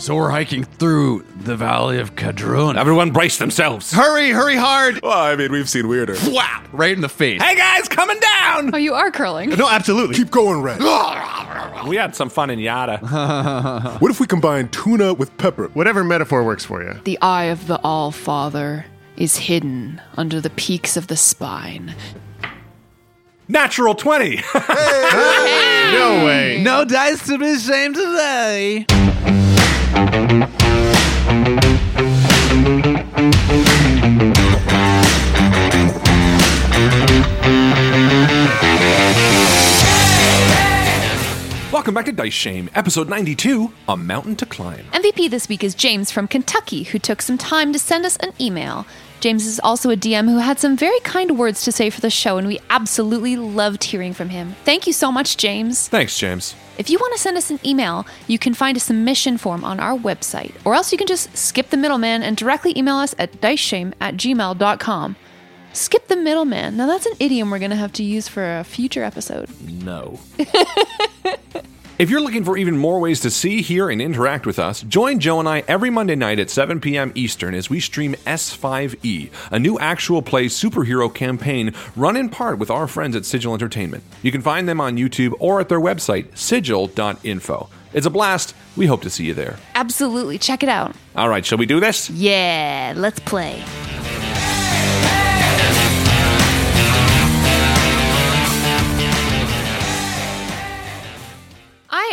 So we're hiking through the Valley of Khedrun. Everyone brace themselves. Hurry, hurry hard! Well, I mean, we've seen weirder. Whap! Right in the face. Hey guys, coming down! Oh, you are curling. No, absolutely. Keep going, Red. We had some fun in Yada. what if we combine tuna with pepper? Whatever metaphor works for you. The eye of the All Father is hidden under the peaks of the spine. Natural 20. No way. No dice to be ashamed today. Welcome back to Dice Shame, episode 92 A Mountain to Climb. MVP this week is James from Kentucky, who took some time to send us an email. James is also a DM who had some very kind words to say for the show, and we absolutely loved hearing from him. Thank you so much, James. Thanks, James. If you want to send us an email, you can find a submission form on our website, or else you can just skip the middleman and directly email us at diceshame at gmail.com. Skip the middleman. Now, that's an idiom we're going to have to use for a future episode. No. if you're looking for even more ways to see, hear, and interact with us, join Joe and I every Monday night at 7 p.m. Eastern as we stream S5E, a new actual play superhero campaign run in part with our friends at Sigil Entertainment. You can find them on YouTube or at their website, sigil.info. It's a blast. We hope to see you there. Absolutely. Check it out. All right, shall we do this? Yeah, let's play.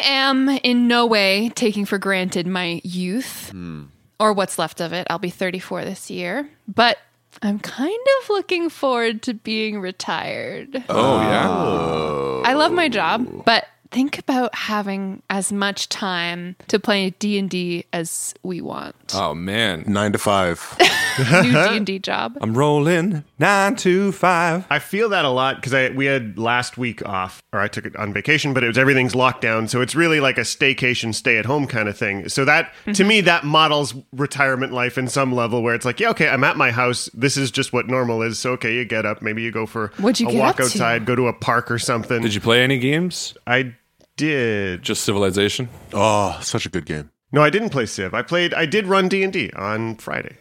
Am in no way taking for granted my youth hmm. or what's left of it. I'll be 34 this year. But I'm kind of looking forward to being retired. Oh, yeah. Oh. I love my job, but think about having as much time to play D&D as we want. Oh man, nine to five. New D&D job. I'm rolling nine to five. I feel that a lot because I we had last week off, or I took it on vacation, but it was everything's locked down, so it's really like a staycation, stay at home kind of thing. So that to mm-hmm. me that models retirement life in some level, where it's like, yeah, okay, I'm at my house. This is just what normal is. So okay, you get up, maybe you go for What'd you a walk up to? outside, go to a park or something. Did you play any games? I did. Just Civilization. Oh, such a good game. No, I didn't play Civ. I played. I did run D and D on Friday.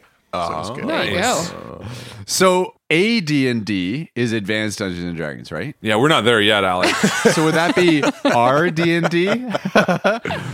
So it was good. There you go. So AD&D is Advanced Dungeons and Dragons, right? Yeah, we're not there yet, Alex. so would that be our D&D?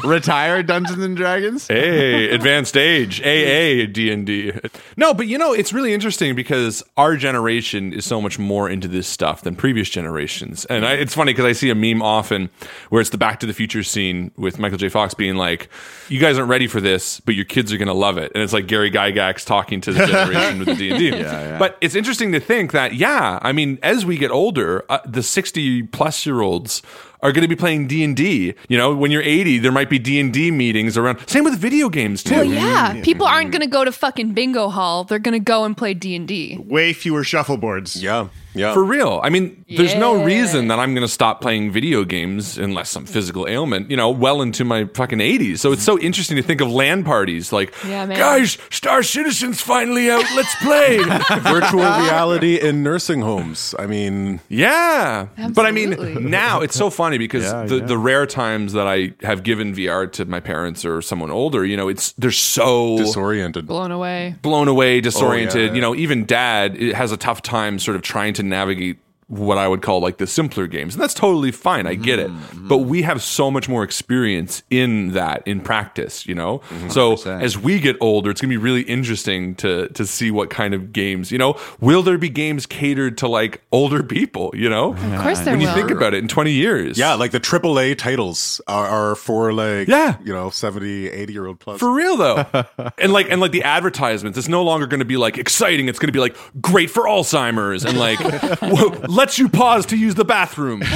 Retired Dungeons and Dragons? hey, advanced age, AA, D and D. No, but you know, it's really interesting because our generation is so much more into this stuff than previous generations. And I, it's funny because I see a meme often where it's the Back to the Future scene with Michael J. Fox being like, "You guys aren't ready for this, but your kids are going to love it." And it's like Gary Gygax talking to the generation with the D and D. But it's interesting to think that, yeah, I mean, as we get older, uh, the sixty plus year olds are going to be playing D&D. You know, when you're 80, there might be D&D meetings around. Same with video games too. Well, yeah, people aren't going to go to fucking bingo hall. They're going to go and play D&D. Way fewer shuffleboards. Yeah, yeah. For real. I mean, there's no reason that I'm going to stop playing video games unless some physical ailment, you know, well into my fucking 80s. So it's so interesting to think of LAN parties like, Yeah, guys, Star Citizen's finally out. Let's play. Virtual reality in nursing homes. I mean, Yeah. But I mean, now it's so funny because Yeah, the, yeah. the rare times that I have given VR to my parents or someone older, you know, it's they're so disoriented. Blown away. blown away, disoriented. Oh, yeah. You know, even dad it has a tough time sort of trying to navigate what I would call like the simpler games. And that's totally fine. I get it. Mm-hmm, mm-hmm. But we have so much more experience in that in practice, you know? Mm-hmm, so as we get older, it's going to be really interesting to to see what kind of games, you know, will there be games catered to like older people, you know? Of course there When you think about it in 20 years. Yeah, like the AAA titles are, are for like, Yeah. you know, 70, 80 year old plus. For real though, and like and like the advertisements, it's no longer going to be like exciting. It's going to be like great for Alzheimer's and like w- lets you pause to use the bathroom.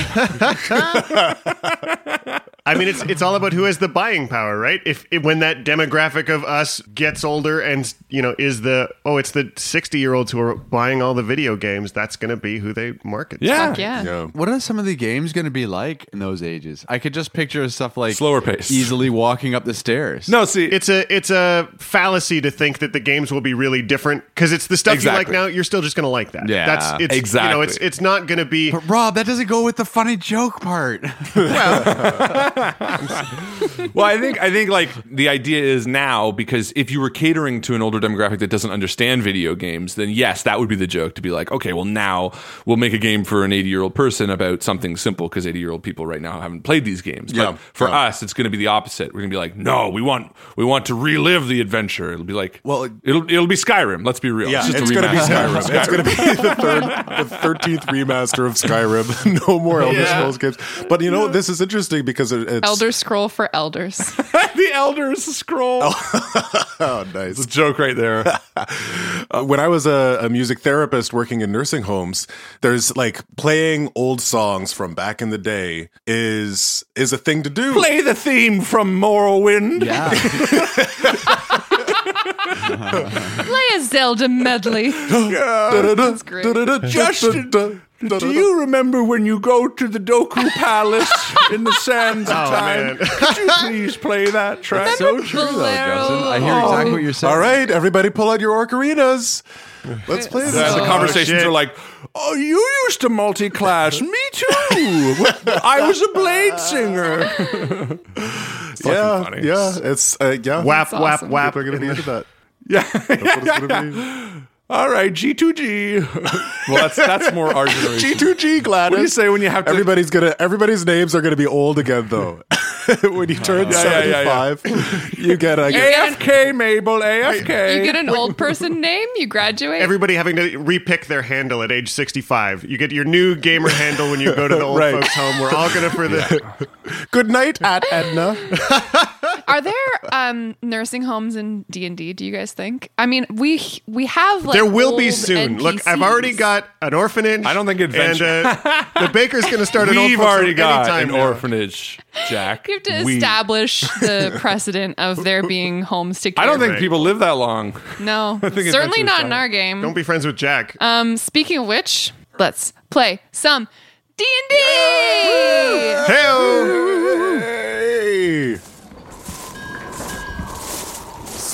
I mean, it's it's all about who has the buying power, right? If, if when that demographic of us gets older and you know is the oh, it's the sixty year olds who are buying all the video games. That's going to be who they market. Yeah, Fuck yeah. yeah. What are some of the games going to be like in those ages? I could just picture stuff like Slower pace. easily walking up the stairs. No, see, It's a it's a fallacy to think that the games will be really different because it's the stuff you like now. You're still just going to like that. Yeah, that's it's, You know, it's it's not going to be. But Rob, that doesn't go with the funny joke part. well, I think I think like the idea is now because if you were catering to an older demographic that doesn't understand video games, then yes, that would be the joke to be like, okay, well now we'll make a game for an 80 year old person about something simple because 80 year old people right now haven't played these games. Yeah, But for yeah. us, it's going to be the opposite. We're going to be like, no, we want we want to relive the adventure. It'll be like, Well, well, it'll it'll be Skyrim. Let's be real. Yeah, just a it's, gonna be remaster. Skyrim. It's gonna be the third, the thirteenth remaster of Skyrim. no more Elder Yeah. Scrolls games. But you know, this is interesting because it, it's Elder Scroll for elders. the Elder Scroll. Oh, nice. It's a joke right there. Uh, when I was a, a music therapist working in nursing homes, there's like playing old songs from back in the day is is a thing to do. Play the theme from Morrowind. yeah. Play a Zelda medley. That's great. Justin, Do you remember when you go to the Deku Palace in the sands of Oh, time? Could you please play that track? so true, though, Bolero. Justin. I hear exactly what you're saying. All right, everybody, pull out your ocarinas. Let's play this. The Oh, conversations shit. are like, "Oh, you used to multi-class. Me too. I was a blade singer." yeah, funny. yeah, it's uh, yeah. Whap whap awesome. whap. People are gonna be into that. Yeah. That's what it's gonna. All right, G2G. well, that's that's more our generation. G2G Gladys. What do you say when you have to? Everybody's gonna. Everybody's names are gonna be old again, though. when you turn Yeah, yeah, yeah, yeah. seventy-five, you get a. AFK, Mabel. AFK. You get an old person name, you graduate. Everybody having to repick their handle at age 65. You get your new gamer handle when you go to the old Right. folks' home. We're all going to for the. Good night, at Edna. Are there um, nursing homes in D and D? Do you guys think? I mean, we we have like there will be old soon. Look, I've already got an orphanage. I don't think adventure- And uh, the baker's going to start an old We've folks' already got an now. orphanage, Jack. You have to We- establish the precedent of there being homes to care. I don't think Right. people live that long. No, think certainly adventure not is in fine. our game. Don't be friends with Jack. Um, speaking of which, let's play some D and D. Hey,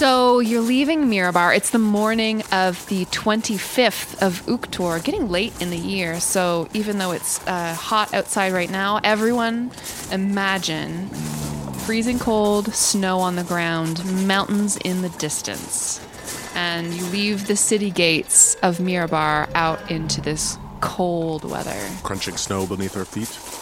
So you're leaving Mirabar. It's the morning of the 25th of Uktar, getting late in the year. So even though it's uh, hot outside right now, everyone imagine freezing cold, snow on the ground, mountains in the distance. And you leave the city gates of Mirabar out into this cold weather. Crunching snow beneath our feet.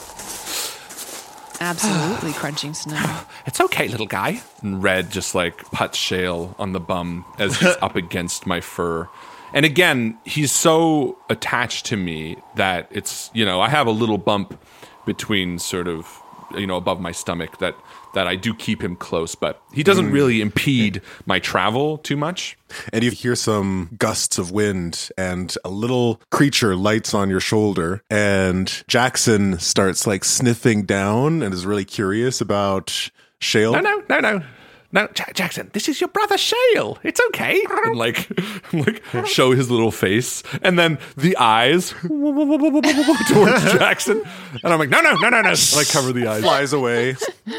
Absolutely crunching snow. It's okay, little guy. And Red just like puts Shale on the bum as he's up against my fur. And again, he's so attached to me that it's, you know, I have a little bump between sort of, you know, above my stomach that that I do keep him close, but he doesn't hmm. really impede my travel too much. And you hear some gusts of wind, and a little creature lights on your shoulder. And Jackson starts like sniffing down and is really curious about Shale. No, no, no, no. No, Ja- Jackson, this is your brother Shale. It's okay. And like, like show his little face, and then the eyes towards Jackson, and I'm like, no, no, no, no, no. And I cover the eyes. Flies away,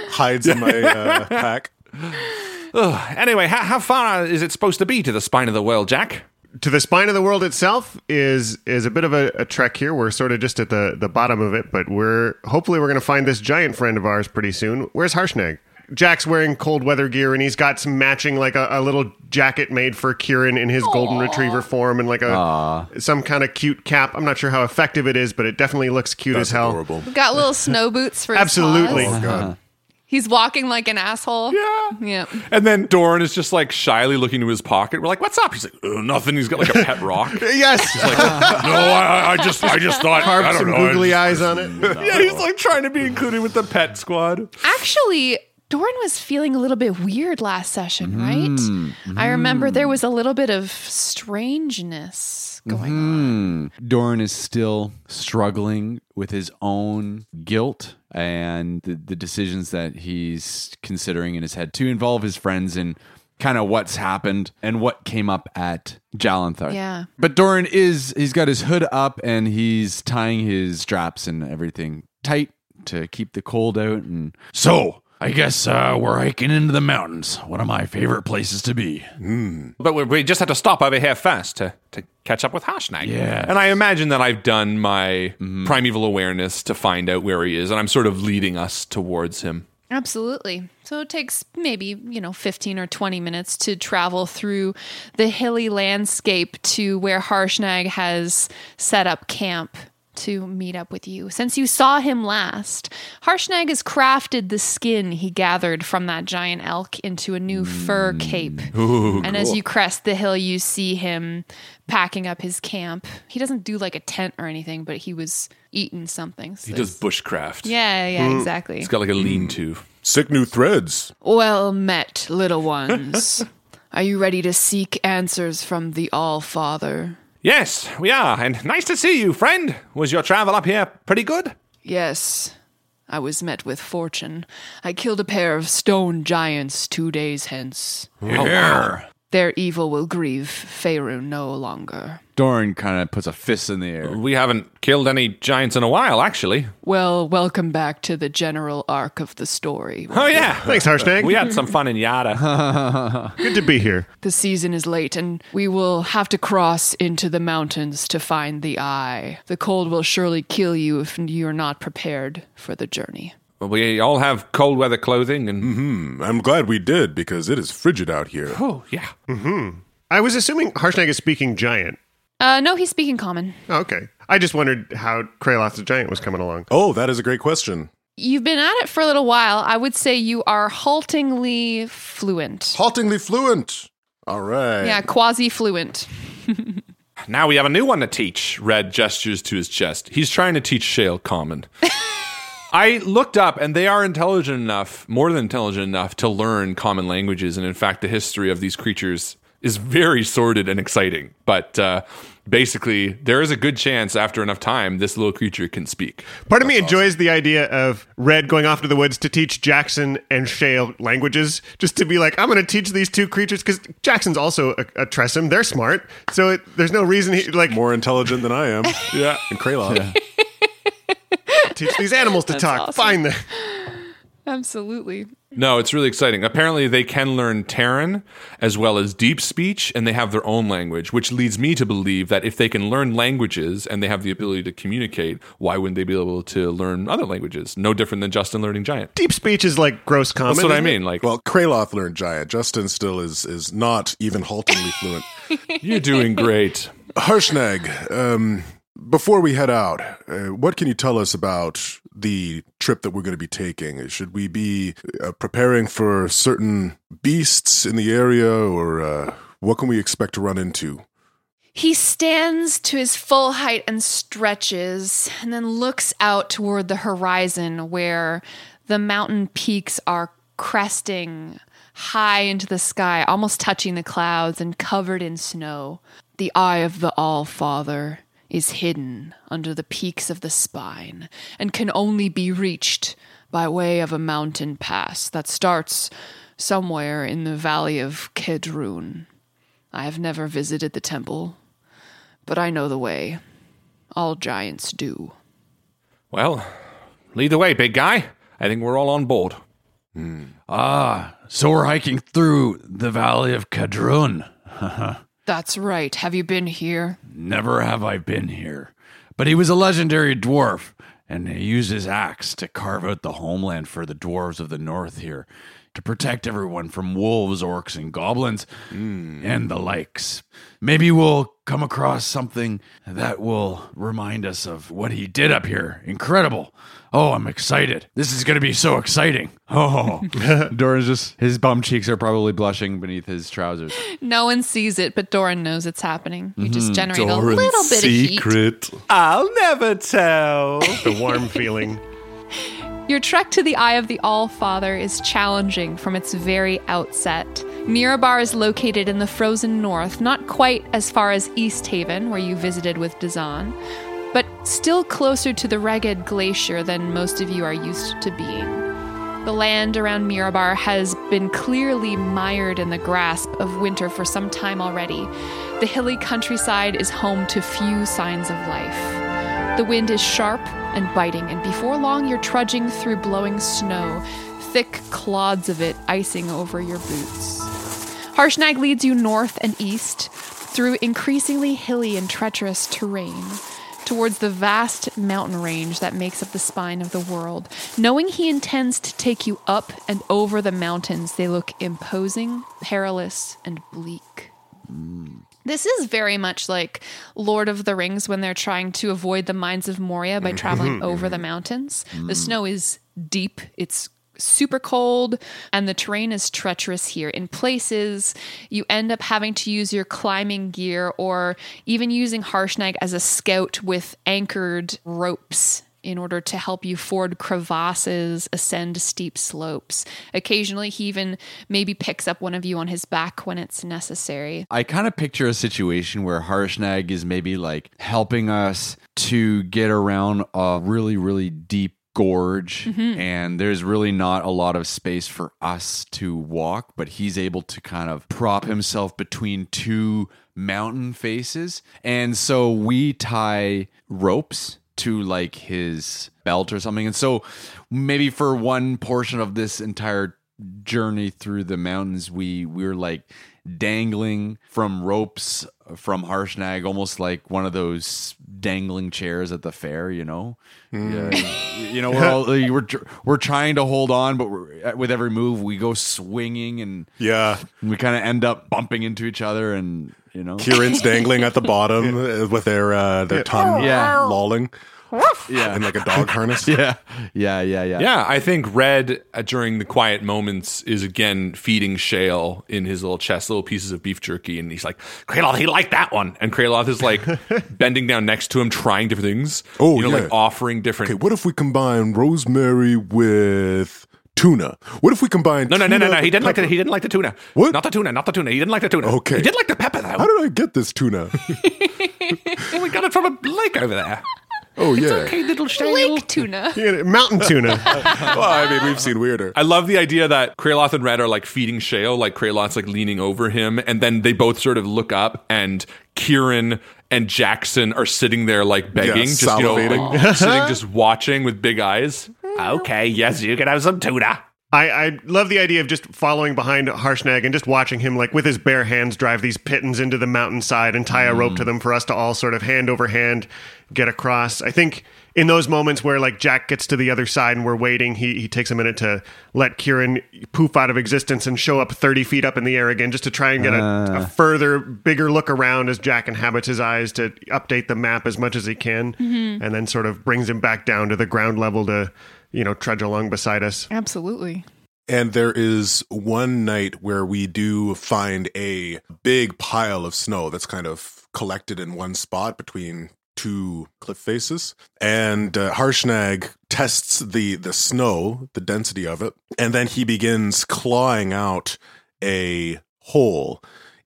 hides in my uh, pack. Ugh. Anyway, how, how far is it supposed to be to the spine of the world, Jack? to the spine of the world itself is is a bit of a, a trek here. We're sort of just at the the bottom of it, but we're hopefully we're going to find this giant friend of ours pretty soon. Where's Harshnag? Jack's wearing cold weather gear and he's got some matching like a, a little jacket made for Kieran in his golden retriever form and like a some kind of cute cap. I'm not sure how effective it is, but it definitely looks cute That's as hell. adorable. Got little snow boots for his Absolutely. Oh He's walking like an asshole. Yeah. Yeah. And then Doran is just like shyly looking to his pocket. We're like, "What's up?" He's like, "Oh, "Nothing." He's got like a pet rock. Yes. Like, no, I, I just, I just thought. I Carve don't some know. Googly just- eyes on it. Yeah, he's like trying to be included with the pet squad. Actually, Doran was feeling a little bit weird last session, right? I remember there was a little bit of strangeness going on. Hmm. Doran is still struggling with his own guilt and the, the decisions that he's considering in his head to involve his friends in kind of what's happened and what came up at Jalanthar. Yeah. But Doran is he's got his hood up and he's tying his straps and everything tight to keep the cold out and So, I guess uh, we're hiking into the mountains. One of my favorite places to be. But we, we just have to stop over here first to, to catch up with Harshnag. Yes. And I imagine that I've done my primeval awareness to find out where he is, and I'm sort of leading us towards him. Absolutely. So it takes maybe, you know, 15 or 20 minutes to travel through the hilly landscape to where Harshnag has set up camp to meet up with you. Since you saw him last, Harshnag has crafted the skin he gathered from that giant elk into a new fur mm. cape. and as you crest the hill, you see him packing up his camp. He doesn't do like a tent or anything, but he was eating something. He does bushcraft. yeah, yeah, hmm. exactly. He's got like a hmm. lean to. Sick new threads. Well met, little ones. Are you ready to seek answers from the All Father? Yes, we are, and nice to see you, friend. Was your travel up here pretty good? Yes. I was met with fortune. I killed a pair of stone giants two days hence. Here. Oh, Their evil will grieve Faerun no longer. Doran kind of puts a fist in the air. We haven't killed any giants in a while, actually. Well, welcome back to the general arc of the story. Oh, yeah. Thanks, Harshnag. We had some fun in Yada. Good to be here. The season is late, and we will have to cross into the mountains to find the eye. The cold will surely kill you if you're not prepared for the journey. Well, we all have cold weather clothing, and Hmm, I'm glad we did because it is frigid out here. oh, yeah. I was assuming Harshnag is speaking giant. Uh, no, he's speaking common. Oh, okay. I just wondered how Kraloth the giant was coming along. Oh, that is a great question. You've been at it for a little while. I would say you are haltingly fluent. Haltingly fluent. All right. Yeah, quasi fluent. Now we have a new one to teach. Red gestures to his chest. He's trying to teach Shale common. I looked up, and they are intelligent enough, more than intelligent enough, to learn common languages. And in fact, the history of these creatures is very sordid and exciting. But uh, basically, there is a good chance after enough time, this little creature can speak. Part of me enjoys the idea of Red going off to the woods to teach Jackson and Shale languages, just to be like, I'm going to teach these two creatures because Jackson's also a, a tressym. They're smart, so it, there's no reason he like More intelligent than I am. Yeah. And Kraloth. teach these animals to That's talk. awesome. Fine. Then. Absolutely. No, it's really exciting. Apparently, they can learn Terran as well as deep speech, and they have their own language, which leads me to believe that if they can learn languages and they have the ability to communicate, why wouldn't they be able to learn other languages? No different than Justin learning Giant. Deep speech is like gross common. That's what I isn't it? mean. Like, Well, Kraloth learned Giant. Justin still is is not even haltingly fluent. you're doing great. Harshnag, um, before we head out, uh, what can you tell us about the trip that we're going to be taking? Should we be uh, preparing for certain beasts in the area, or uh, what can we expect to run into? He stands to his full height and stretches, and then looks out toward the horizon where the mountain peaks are cresting high into the sky, almost touching the clouds and covered in snow. The eye of the All Father is hidden under the peaks of the spine and can only be reached by way of a mountain pass that starts somewhere in the valley of Khedrun. I have never visited the temple, but I know the way. All giants do. Well, lead the way, big guy. I think we're all on board. Ah, so we're hiking through the Valley of Khedrun. That's right. Have you been here? Never have I been here. But he was a legendary dwarf, and he used his axe to carve out the homeland for the dwarves of the north here, to protect everyone from wolves, orcs, and goblins, and the likes. Maybe we'll come across something that will remind us of what he did up here. Incredible. Oh, I'm excited. This is going to be so exciting. Oh, Doran's just his bum cheeks are probably blushing beneath his trousers. No one sees it, but Doran knows it's happening. You Mm-hmm. just generate a little bit of heat. I'll never tell. The warm feeling. Your trek to the Eye of the All Father is challenging from its very outset. Mirabar is located in the frozen north, not quite as far as East Haven, where you visited with Dazan, but still closer to the Reged Glacier than most of you are used to being. The land around Mirabar has been clearly mired in the grasp of winter for some time already. The hilly countryside is home to few signs of life. The wind is sharp and biting, and before long you're trudging through blowing snow, thick clods of it icing over your boots. Harshnag leads you north and east through increasingly hilly and treacherous terrain towards the vast mountain range that makes up the spine of the world. Knowing he intends to take you up and over the mountains, they look imposing, perilous, and bleak. Mm. This is very much like Lord of the Rings when they're trying to avoid the mines of Moria by traveling mm-hmm. over the mm-hmm. mountains. The mm. snow is deep, it's super cold, and the terrain is treacherous here. In places, you end up having to use your climbing gear or even using Harshnag as a scout with anchored ropes in order to help you ford crevasses, ascend steep slopes. Occasionally, he even maybe picks up one of you on his back when it's necessary. I kind of picture a situation where Harshnag is maybe like helping us to get around a really, really deep gorge mm-hmm. and there's really not a lot of space for us to walk but he's able to kind of prop himself between two mountain faces and so we tie ropes to like his belt or something and so maybe for one portion of this entire journey through the mountains we we're like dangling from ropes from Harshnag, almost like one of those dangling chairs at the fair, you know. Yeah, you know, we're all we're we're trying to hold on, but we're, with every move we go swinging and Yeah. we kind of end up bumping into each other, and you know, Kieran's dangling at the bottom with their uh, their tongue Yeah. lolling. Yeah. in like a dog harness. Yeah. Yeah. Yeah. Yeah. Yeah, I think Red uh, during the quiet moments is again feeding Shale in his little chest little pieces of beef jerky, and he's like, "Kraloth, he liked that one." And Kraloth is like bending down next to him, trying different things. Oh, you know, yeah. like offering different. Okay, what if we combine rosemary with tuna? What if we combine? no, no, no, no, no. He didn't like the. He didn't like the tuna. What? Not the tuna. Not the tuna. He didn't like the tuna. Okay. He did like the pepper though. How did I get this tuna? well, we got it from a lake over there. Oh yeah. Okay, little Shale. Lake tuna. Yeah, Mountain tuna. well, I mean, we've seen weirder. I love the idea that Kraloth and Red are like feeding Shale, like Kraloth's like leaning over him, and then they both sort of look up, and Kieran and Jackson are sitting there like begging, Yeah, just you know, like, sitting just watching with big eyes. Okay, yes, you can have some tuna. I, I love the idea of just following behind Harshnag and just watching him, like with his bare hands, drive these pitons into the mountainside and tie a rope to mm. them for us to all sort of hand over hand get across. I think in those moments where like Jack gets to the other side and we're waiting, he he takes a minute to let Kieran poof out of existence and show up thirty feet up in the air again, just to try and get a, a ah. further, bigger look around as Jack inhabits his eyes to update the map as much as he can, mm-hmm. and then sort of brings him back down to the ground level to you know trudge along beside us. Absolutely. And there is one night where we do find a big pile of snow that's kind of collected in one spot between two cliff faces. And uh, Harshnag tests the the snow, the density of it, and then he begins clawing out a hole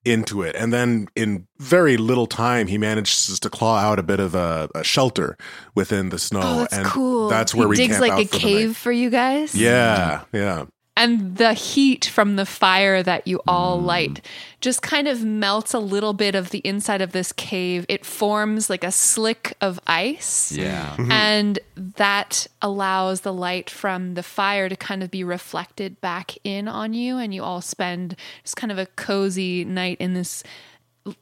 into it. And then in very little time, he manages to claw out a bit of a, a shelter within the snow. Oh, that's and cool. That's where he we digs like a cave for you guys. Yeah, yeah. And the heat from the fire that you all Mm. light just kind of melts a little bit of the inside of this cave. It forms like a slick of ice. Yeah. And that allows the light from the fire to kind of be reflected back in on you. And you all spend just kind of a cozy night in this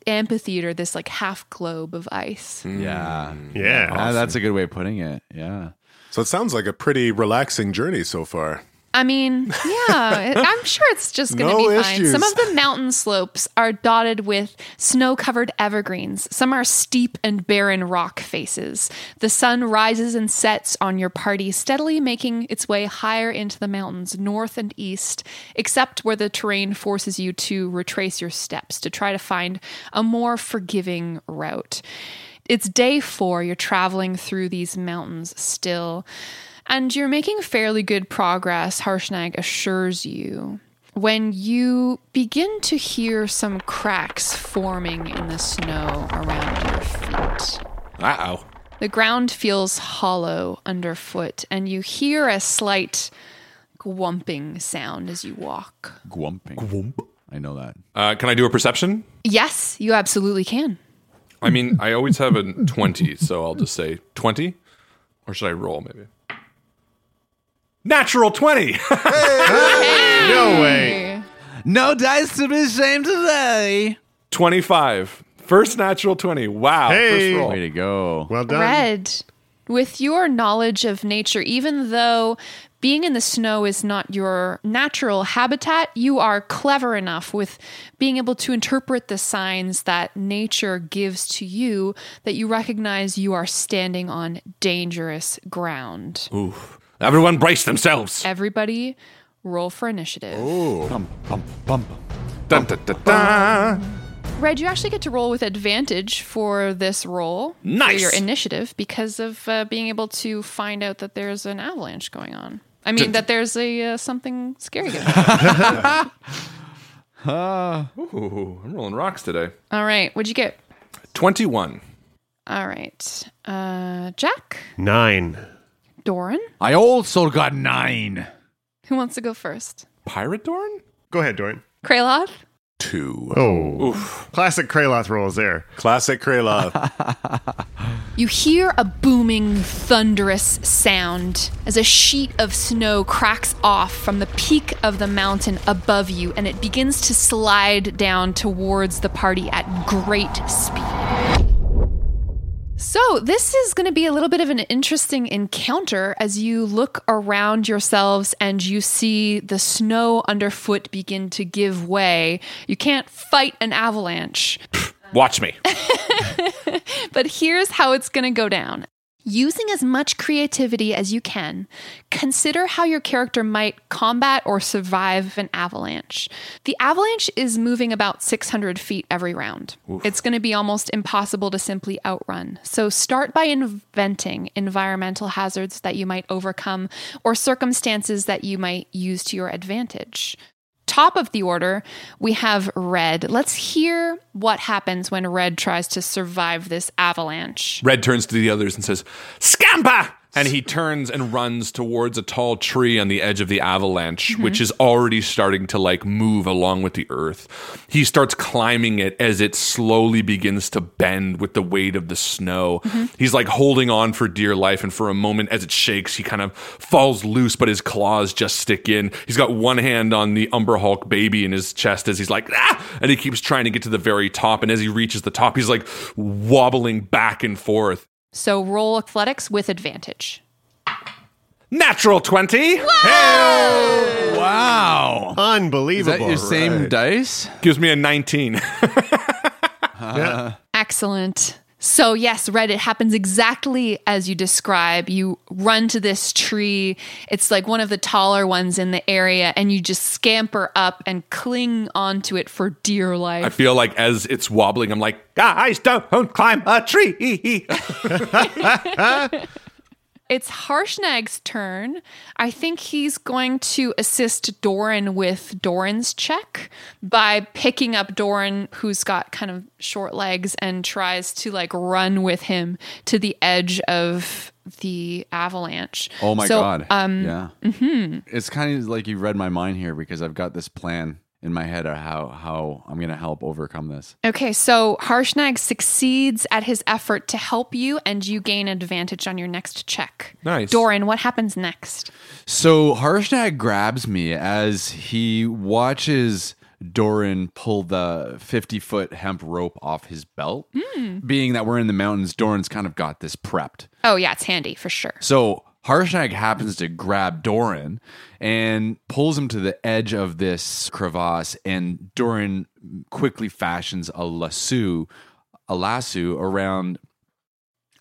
amphitheater, this like half globe of ice. Yeah. Yeah. Ah, that's a good way of putting it. Yeah. So it sounds like a pretty relaxing journey so far. I mean, yeah, I'm sure it's just going to No be fine. issues. Some of the mountain slopes are dotted with snow covered evergreens. Some are steep and barren rock faces. The sun rises and sets on your party, steadily making its way higher into the mountains, north and east, except where the terrain forces you to retrace your steps to try to find a more forgiving route. It's day four. You're traveling through these mountains still. And you're making fairly good progress, Harshnag assures you. When you begin to hear some cracks forming in the snow around your feet. Uh oh. The ground feels hollow underfoot, and you hear a slight gwumping sound as you walk. Gwumping. I know that. Uh, can I do a perception? Yes, you absolutely can. I mean, I always have a 20, so I'll just say 20. Or should I roll maybe? Natural 20. No way. No dice to be ashamed today. 25. First natural 20. Wow. Hey. First roll. Way to go. Well done. Red, with your knowledge of nature, even though being in the snow is not your natural habitat, you are clever enough with being able to interpret the signs that nature gives to you that you recognize you are standing on dangerous ground. Oof. Everyone brace themselves. Everybody, roll for initiative. Dun, dun, dun, dun. Red, you actually get to roll with advantage for this roll. Nice. For your initiative because of uh, being able to find out that there's an avalanche going on. I mean, that there's a uh, something scary going on. Ooh, I'm rolling rocks today. All right. What'd you get? 21. All right. Uh, Jack? Nine. Doran? I also got nine. Who wants to go first? Pirate Dorn? Go ahead, Dorian. Kraloth? Two. Oh, classic Kraloth rolls there. Classic Kraloth. You hear a booming, thunderous sound as a sheet of snow cracks off from the peak of the mountain above you and it begins to slide down towards the party at great speed. So, this is going to be a little bit of an interesting encounter as you look around yourselves and you see the snow underfoot begin to give way. You can't fight an avalanche. Watch me. But here's how it's going to go down. Using as much creativity as you can, consider how your character might combat or survive an avalanche. The avalanche is moving about 600 feet every round. It's going to be almost impossible to simply outrun. So start by inventing environmental hazards that you might overcome or circumstances that you might use to your advantage. Top of the order, we have Red. Let's hear what happens when Red tries to survive this avalanche. Red turns to the others and says, Scamper! And he turns and runs towards a tall tree on the edge of the avalanche, Mm-hmm. which is already starting to like move along with the earth. He starts climbing it as it slowly begins to bend with the weight of the snow. Mm-hmm. He's like holding on for dear life. And for a moment, as it shakes, he kind of falls loose, but his claws just stick in. He's got one hand on the Umber Hulk baby in his chest as he's like, ah! And he keeps trying to get to the very top. And as he reaches the top, he's like wobbling back and forth. So roll athletics with advantage. Natural 20 Wow. Unbelievable. Is Unbelievable. that your same dice? gives me a 19. Excellent. So, yes, Red, it happens exactly as you describe. You run to this tree. It's like one of the taller ones in the area, and you just scamper up and cling onto it for dear life. I feel like as it's wobbling, I'm like, guys, don't climb a tree. It's Harshnag's turn. I think he's going to assist Doran with Doran's check by picking up Doran, who's got kind of short legs, and tries to like run with him to the edge of the avalanche. Oh my So, god. Um, yeah. Mm-hmm. It's kind of like you read my mind here because I've got this plan in my head of how how I'm gonna help overcome this. Okay, so Harshnag succeeds at his effort to help you, and you gain advantage on your next check. Nice. Doran, what happens next? So Harshnag grabs me as he watches Doran pull the 50 foot hemp rope off his belt. Hmm. Being that we're in the mountains, Doran's kind of got this prepped. Oh, yeah, it's handy for sure. So Harshnag happens to grab Doran and pulls him to the edge of this crevasse, and Doran quickly fashions a lasso, a lasso around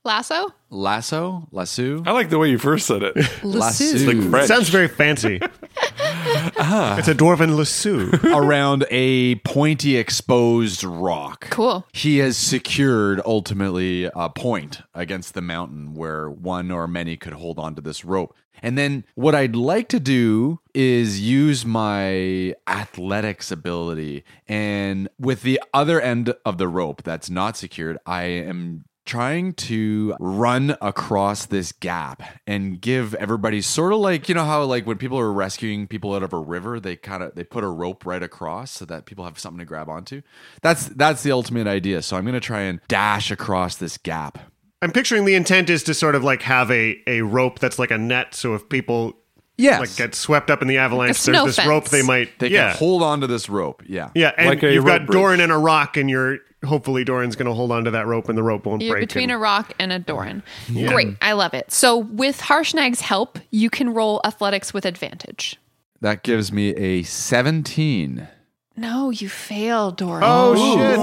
Lasso? lasso, lasso, I like the way you first said it. lasso, It's like French. Sounds very fancy. Uh-huh. It's a dwarven lasso. around a pointy exposed rock. Cool. He has secured ultimately a point against the mountain where one or many could hold onto this rope. And then what I'd like to do is use my athletics ability. And with the other end of the rope that's not secured, I am trying to run across this gap and give everybody sort of like you know how like when people are rescuing people out of a river they kind of they put a rope right across so that people have something to grab onto? That's that's the ultimate idea. So i'm going to try and dash across this gap. I'm picturing the intent is to sort of like have a, a rope that's like a net. So if people yes like get swept up in the avalanche, snow there's this rope they might. they yeah. can hold on to this rope yeah yeah. And Like a you've rope got bridge. Doran and a rock, and you're hopefully Doran's going to hold on to that rope and the rope won't You're break. between and- a rock and a Doran. Great. I love it. So, with Harshnag's help, you can roll athletics with advantage. that gives me a 17 No, you failed, Doran. oh, shit.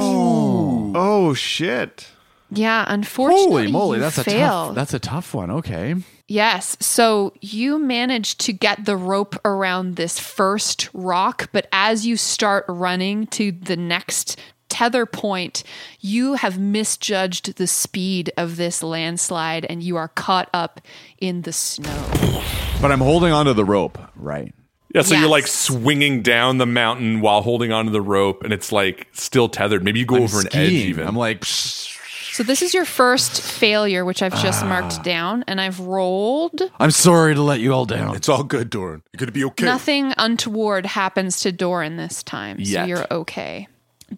Oh, shit. Yeah, unfortunately. holy moly you that's a failed. tough that's a tough one okay Yes. So you managed to get the rope around this first rock, but as you start running to the next tether point, you have misjudged the speed of this landslide and you are caught up in the snow. but i'm holding onto the rope right Yeah, so you're like swinging down the mountain while holding onto the rope, and it's like still tethered. Maybe you go I'm over an edge even. i'm like So this is your first failure, which I've just ah. marked down, and I've rolled. i'm sorry to let you all down It's all good, Doran. You're gonna be okay. Nothing untoward happens to Doran this time, so Yet. you're okay.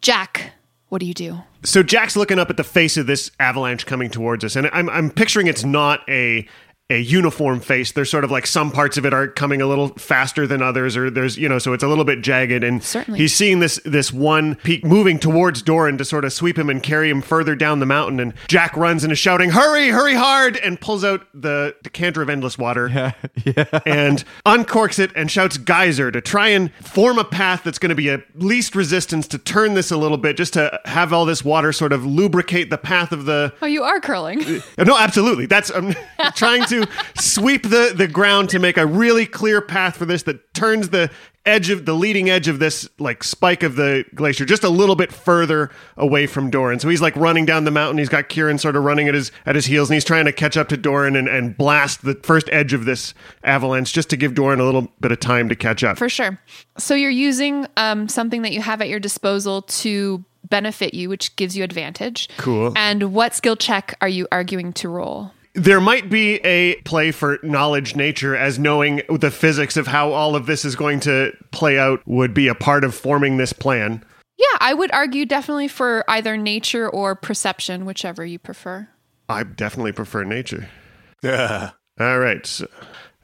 Jack, what do you do? So Jack's looking up at the face of this avalanche coming towards us, and I'm I'm picturing it's not a a uniform face. There's sort of like some parts of it are coming a little faster than others, or there's you know, so it's a little bit jagged. And Certainly. he's seeing this this one peak moving towards Doran to sort of sweep him and carry him further down the mountain. And Jack runs and is shouting, "Hurry, hurry hard!" and pulls out the decanter of endless water yeah, and uncorks it and shouts geyser to try and form a path that's going to be a least resistance to turn this a little bit, just to have all this water sort of lubricate the path of the. Oh, you are curling. Uh, No, absolutely. That's I'm trying to sweep the the ground to make a really clear path for this that turns the edge of the leading edge of this like spike of the glacier just a little bit further away from Doran. So he's like running down the mountain. He's got Kieran sort of running at his at his heels, and he's trying to catch up to Doran and, and blast the first edge of this avalanche just to give Doran a little bit of time to catch up. For sure. So you're using um, something that you have at your disposal to benefit you, which gives you advantage. Cool. And what skill check are you arguing to roll? There might be a play for knowledge nature as knowing the physics of how all of this is going to play out would be a part of forming this plan. Yeah, I would argue definitely for either nature or perception, whichever you prefer. I definitely prefer nature. Yeah. All right. so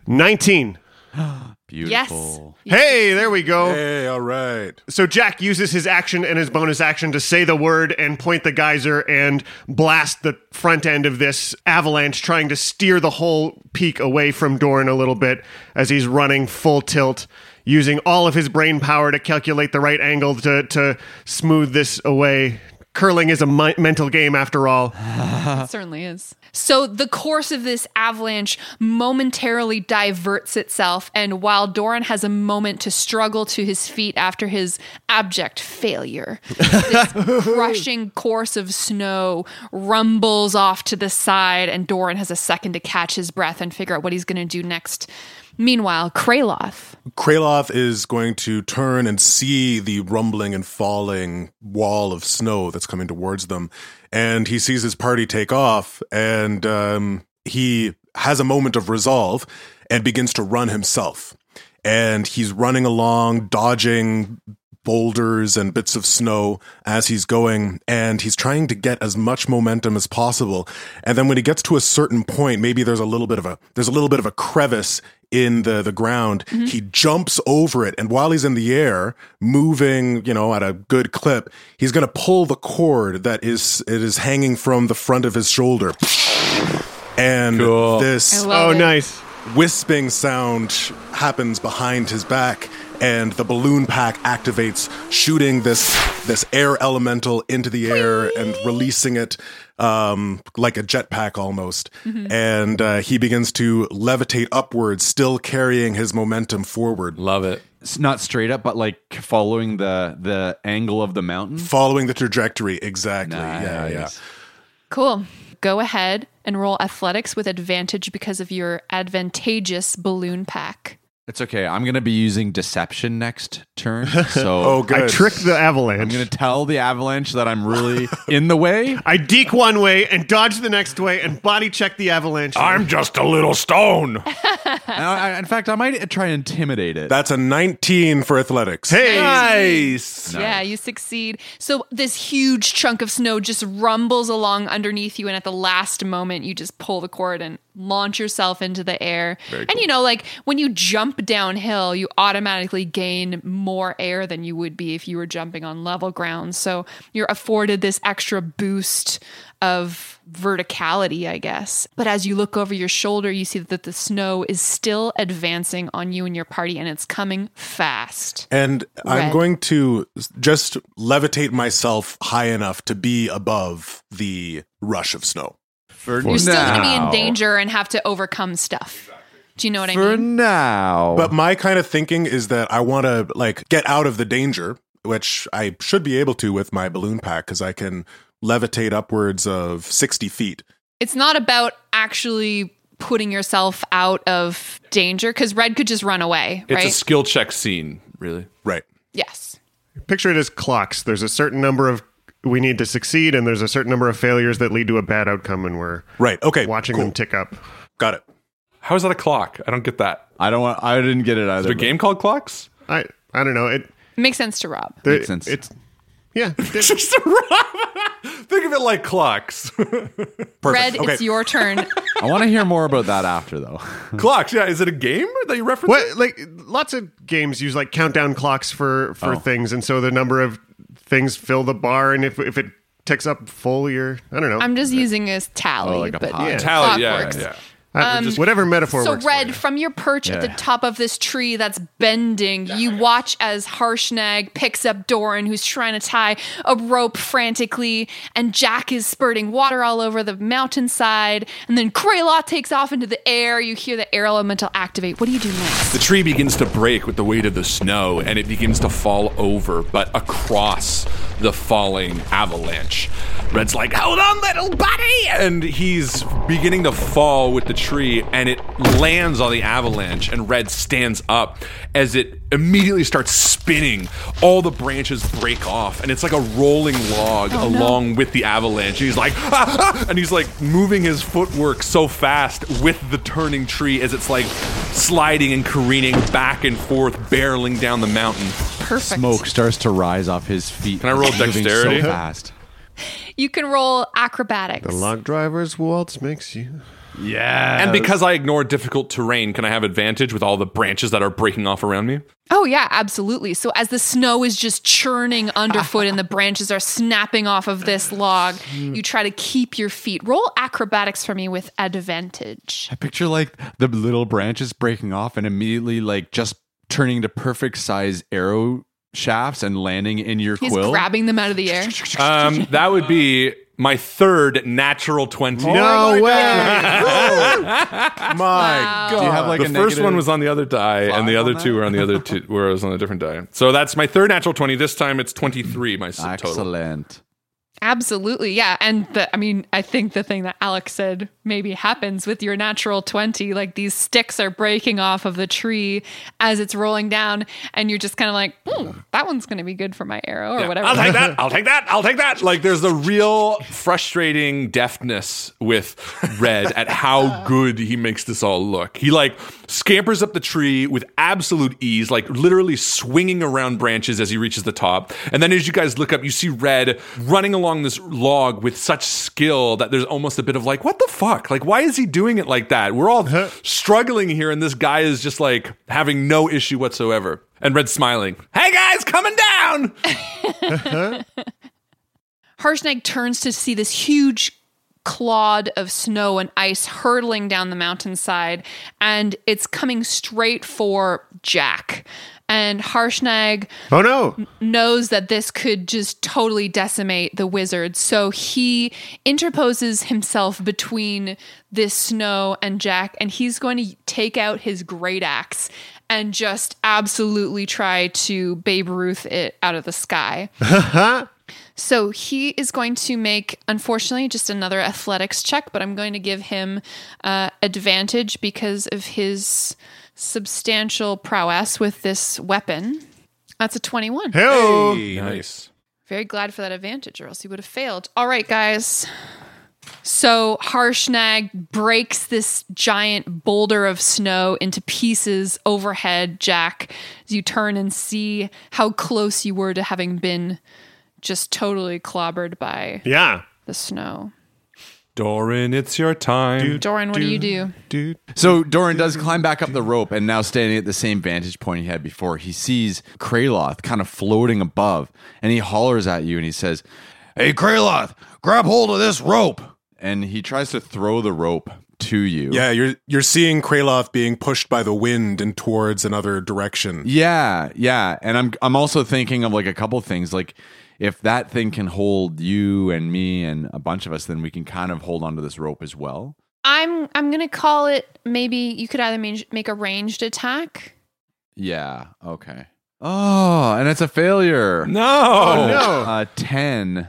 19. Beautiful. Hey, there we go. Hey, all right. So Jack uses his action and his bonus action to say the word and point the geyser and blast the front end of this avalanche, trying to steer the whole peak away from Doran a little bit as he's running full tilt, using all of his brain power to calculate the right angle to, to smooth this away. Curling is a mi- mental game after all. It certainly is. So the course of this avalanche momentarily diverts itself, and while Doran has a moment to struggle to his feet after his abject failure, this crushing course of snow rumbles off to the side, and Doran has a second to catch his breath and figure out what he's going to do next. Meanwhile, Kraloth. Kraloth is going to turn and see the rumbling and falling wall of snow that's coming towards them. And he sees his party take off, and um, he has a moment of resolve and begins to run himself. And he's running along, dodging boulders and bits of snow as he's going and he's trying to get as much momentum as possible and then when he gets to a certain point maybe there's a little bit of a there's a little bit of a crevice in the the ground mm-hmm. he jumps over it and while he's in the air moving you know at a good clip he's going to pull the cord that is it is hanging from the front of his shoulder and Cool. this Oh, it. nice. wisping sound happens behind his back and the balloon pack activates shooting this this air elemental into the air and releasing it um, like a jetpack almost and uh, he begins to levitate upwards still carrying his momentum forward Love it. It's not straight up, but like following the the angle of the mountain. following the trajectory exactly yeah yeah Cool. Go ahead and roll athletics with advantage because of your advantageous balloon pack. It's okay. I'm gonna be using deception next turn. So oh good I tricked the avalanche. I'm gonna tell the avalanche that I'm really in the way. I deke one way and dodge the next way and body check the avalanche. I'm just a little stone. I- in fact, I might try and intimidate it. that's a 19 for athletics hey, Nice. Yeah, you succeed. So this huge chunk of snow just rumbles along underneath you, and at the last moment, you just pull the cord and launch yourself into the air. And you know, like when you jump downhill, you automatically gain more air than you would be if you were jumping on level ground. So you're afforded this extra boost of verticality, I guess. But as you look over your shoulder, you see that the snow is still advancing on you and your party, and it's coming fast. And I'm going to just levitate myself high enough to be above the rush of snow. For You're still going to be in now. danger and have to overcome stuff. Do you know what I mean? For mean? now. But my kind of thinking is that I want to like get out of the danger, which I should be able to with my balloon pack because I can levitate upwards of 60 feet. It's not about actually putting yourself out of danger because Red could just run away, It's right? a skill check scene, really. Right. yes. Picture it as clocks. There's a certain number of we need to succeed, and there's a certain number of failures that lead to a bad outcome, and we're Right. Okay. watching cool. them tick up. Got it. How is that a clock? I don't get that. I don't want. I didn't get it either. there a game called Clocks? I I don't know. It Makes sense to Rob. there- Makes sense. It's yeah. the Think of it like clocks. Red, it's your turn. I want to hear more about that after, though. clocks, yeah. Is it a game that you reference? What like lots of games use like countdown clocks for for Oh. things, and so the number of things fill the bar, and if if it ticks up full, you're I don't know. I'm just using as tally, Oh, like a but pie. yeah, Tally, yeah, works. yeah. Uh, just whatever metaphor So, works. for Red, you. from your perch at the top of this tree that's bending, you watch as Harshnag picks up Doran, who's trying to tie a rope frantically, and Jack is spurting water all over the mountainside. And then Kraloth takes off into the air. You hear the air elemental activate. What do you do next? The tree begins to break with the weight of the snow and it begins to fall over, but across the falling avalanche. Red's like, Hold on, little buddy! And he's beginning to fall with the tree and it lands on the avalanche. And Red stands up as it immediately starts spinning. All the branches break off and it's like a rolling log along with the avalanche. And he's like, ah, ah," and he's like moving his footwork so fast with the turning tree as it's like sliding and careening back and forth, barreling down the mountain. Perfect. Smoke starts to rise off his feet. Can I roll dexterity? So fast. You can roll acrobatics. the log driver's waltz makes you. Yeah. And because I ignore difficult terrain, can I have advantage with all the branches that are breaking off around me? Oh, yeah, absolutely. So, as the snow is just churning underfoot and the branches are snapping off of this log, you try to keep your feet. Roll acrobatics for me with advantage. I picture like the little branches breaking off and immediately like just turning to perfect size arrow shafts and landing in your He's quill. grabbing them out of the air. Um, that would be my third natural 20. No way! My god! Do you have like the a first one was on the other die, and the other two were on the other two, where I was on a different die. So that's my third natural 20. This time it's 23, my s- total. Excellent. Absolutely, yeah. And the, I mean, I think the thing that Alex said maybe happens with your natural 20, like these sticks are breaking off of the tree as it's rolling down, and you're just kind of like, hmm, that one's going to be good for my arrow or whatever. I'll take that. I'll take that. I'll take that. Like there's a real frustrating deftness with Red at how good he makes this all look. He like scampers up the tree with absolute ease, like literally swinging around branches as he reaches the top. And then as you guys look up, you see Red running along this log with such skill that there's almost a bit of like, what the fuck? Like, why is he doing it like that? We're all struggling here, and this guy is just like having no issue whatsoever. And Red's smiling. Hey guys, coming down. Harshnag turns to see this huge clod of snow and ice hurtling down the mountainside, and it's coming straight for Jack. And Harshnag Oh no! knows that this could just totally decimate the wizard. So he interposes himself between this snow and Jack, and he's going to take out his great axe and just absolutely try to Babe Ruth it out of the sky. Uh-huh. So he is going to make, unfortunately, just another athletics check, but I'm going to give him uh, advantage because of his substantial prowess with this weapon. That's a 21. Hey, Nice. Very glad for that advantage, or else he would have failed. All right, guys. So Harshnag breaks this giant boulder of snow into pieces overhead, Jack, as you turn and see how close you were to having been just totally clobbered by Yeah. the snow. Doran, it's your time. Doran, what do you do? Dude. So Doran does climb back up the rope, and now standing at the same vantage point he had before, he sees Kraloth kind of floating above, and he hollers at you and he says, "Hey, Kraloth, grab hold of this rope!" And he tries to throw the rope to you. Yeah, you're you're seeing Kraloth being pushed by the wind and towards another direction. Yeah, yeah. And I'm I'm also thinking of like a couple things. Like if that thing can hold you and me and a bunch of us, then we can kind of hold onto this rope as well. I'm I'm gonna call it. Maybe you could either mange- make a ranged attack. Yeah. Okay. Oh, and it's a failure. No. no. Uh, ten.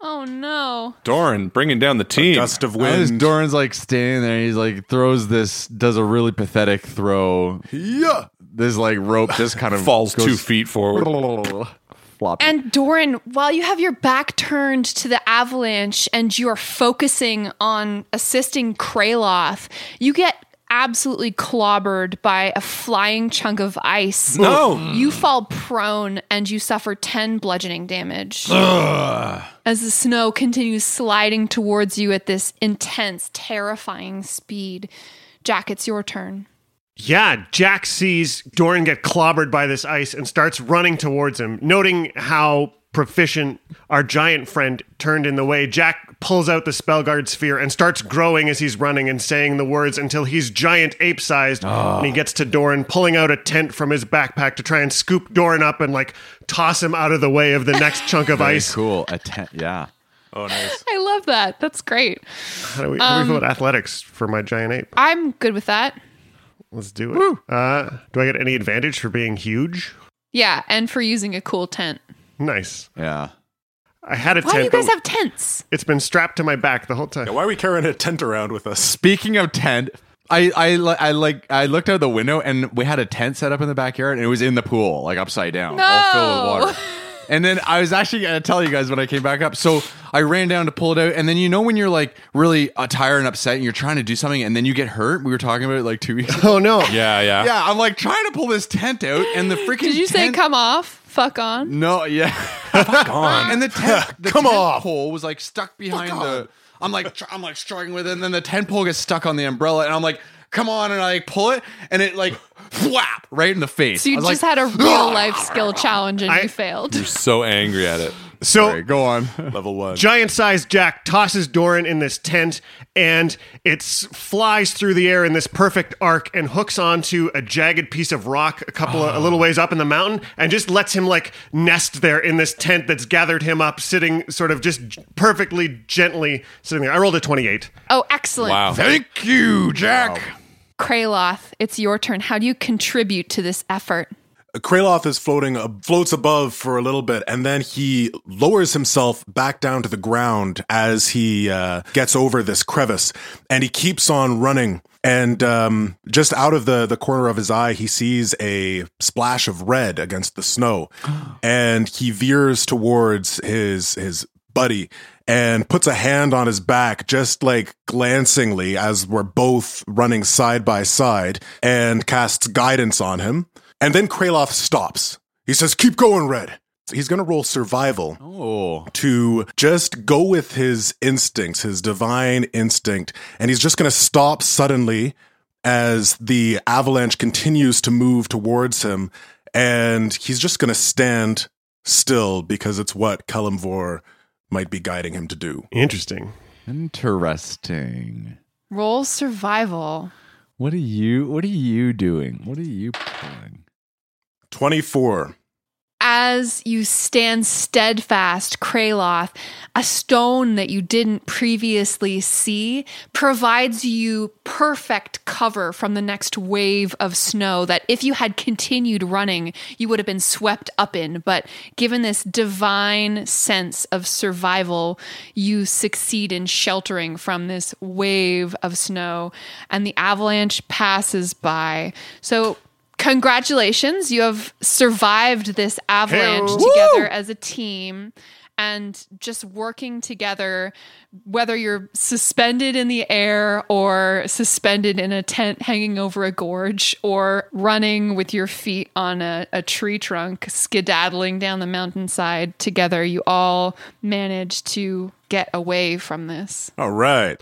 Oh no! Doran, bringing down the team. Gust of As wind. Doran's like standing there, he's like throws this, does a really pathetic throw. yeah. This like rope just kind of Falls goes- two feet forward. Flop. And Doran, while you have your back turned to the avalanche and you're focusing on assisting Kraloth, you get absolutely clobbered by a flying chunk of ice. No. You fall prone and you suffer 10 bludgeoning damage. As the snow continues sliding towards you at this intense, terrifying speed. Jack, it's your turn. Yeah, Jack sees Doran get clobbered by this ice and starts running towards him. Noting how proficient our giant friend turned in the way, Jack pulls out the Spellguard sphere and starts growing as he's running and saying the words until he's giant ape sized. And he ah. gets to Doran, pulling out a tent from his backpack to try and scoop Doran up and like toss him out of the way of the next chunk of Very ice. cool. A ten- yeah. Oh, nice. I love that. That's great. How do we, how do we feel um, about athletics for my giant ape? I'm good with that. Let's do it. Uh, do I get any advantage for being huge? Yeah, and for using a cool tent. Nice. Yeah. I had a tent. Why do you guys but have tents? it's been strapped to my back the whole time. Yeah, why are we carrying a tent around with us? Speaking of tent, I, I li- I like I looked out the window and we had a tent set up in the backyard and it was in the pool, like upside down, all filled with water. And then I was actually gonna tell you guys when I came back up. So I ran down to pull it out, and then you know when you're like really uh, tired and upset, and you're trying to do something, and then you get hurt. We were talking about it like two weeks. ago. Oh no. Yeah, yeah. yeah, I'm like trying to pull this tent out, and the freaking Did you say tent- come off? Fuck on? No, yeah. Fuck on. And the tent, the Come tent off. pole was like stuck behind the. I'm like, tr- I'm like struggling with it, and then the tent pole gets stuck on the umbrella, and I'm like, come on, and I like pull it, and it like, whap right in the face. So you just like, had a real life skill challenge and I- you failed. You're so angry at it. So Sorry, go on. Level one. giant sized Jack tosses Doran in this tent and it flies through the air in this perfect arc and hooks onto a jagged piece of rock a couple of a little ways up in the mountain and just lets him like nest there in this tent that's gathered him up sitting sort of just perfectly gently sitting there. I rolled a 28. Oh, excellent. Wow. Thank you, Jack. Kraloth, it's your turn. How do you contribute to this effort? Kraloth is floating, uh, floats above for a little bit, and then he lowers himself back down to the ground as he uh, gets over this crevice, and he keeps on running. And um, just out of the the corner of his eye, he sees a splash of red against the snow, and he veers towards his his buddy and puts a hand on his back, just like glancingly, as we're both running side by side, and casts guidance on him. And then Kraloth stops. He says, Keep going, Red. He's going to roll survival Oh, to just go with his instincts, his divine instinct. And he's just going to stop suddenly as the avalanche continues to move towards him. And he's just going to stand still because it's what Kelemvor might be guiding him to do. Interesting. interesting. Roll survival. What are you? What are you doing? What are you pulling? 24. As you stand steadfast, Kraloth, a stone that you didn't previously see provides you perfect cover from the next wave of snow that if you had continued running, you would have been swept up in. But given this divine sense of survival, you succeed in sheltering from this wave of snow, and the avalanche passes by. So, congratulations you have survived this avalanche together as a team and just working together whether you're suspended in the air or suspended in a tent hanging over a gorge or running with your feet on a, a tree trunk skedaddling down the mountainside together you all managed to get away from this. All right.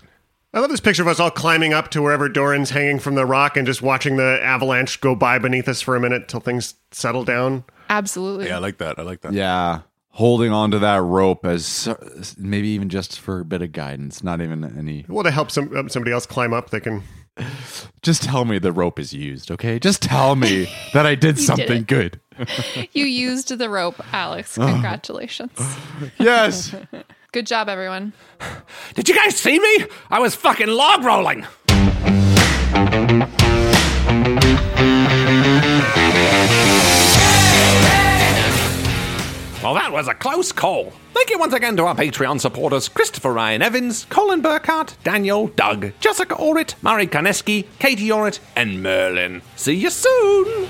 I love this picture of us all climbing up to wherever Doran's hanging from the rock and just watching the avalanche go by beneath us for a minute till things settle down. absolutely Yeah, I like that. I like that. Yeah, holding on to that rope as maybe even just for a bit of guidance. Not even any. Well, to help some somebody else climb up, they can. Just tell me the rope is used, okay? Just tell me that I did something it. good. you used the rope alex congratulations Yes. Good job everyone Did you guys see me? I was fucking log rolling. Well, that was a close call. Thank you once again to our Patreon supporters Christopher Ryan Evans, Colin Burkhart, Daniel, Doug, Jessica Orrit, Mari Kaneski, Katie Orrit, and Merlin. See you soon!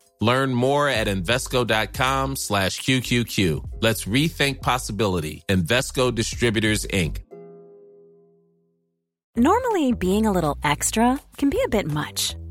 Learn more at Invesco.com slash QQQ. Let's rethink possibility. Invesco Distributors, Inc. Normally, being a little extra can be a bit much,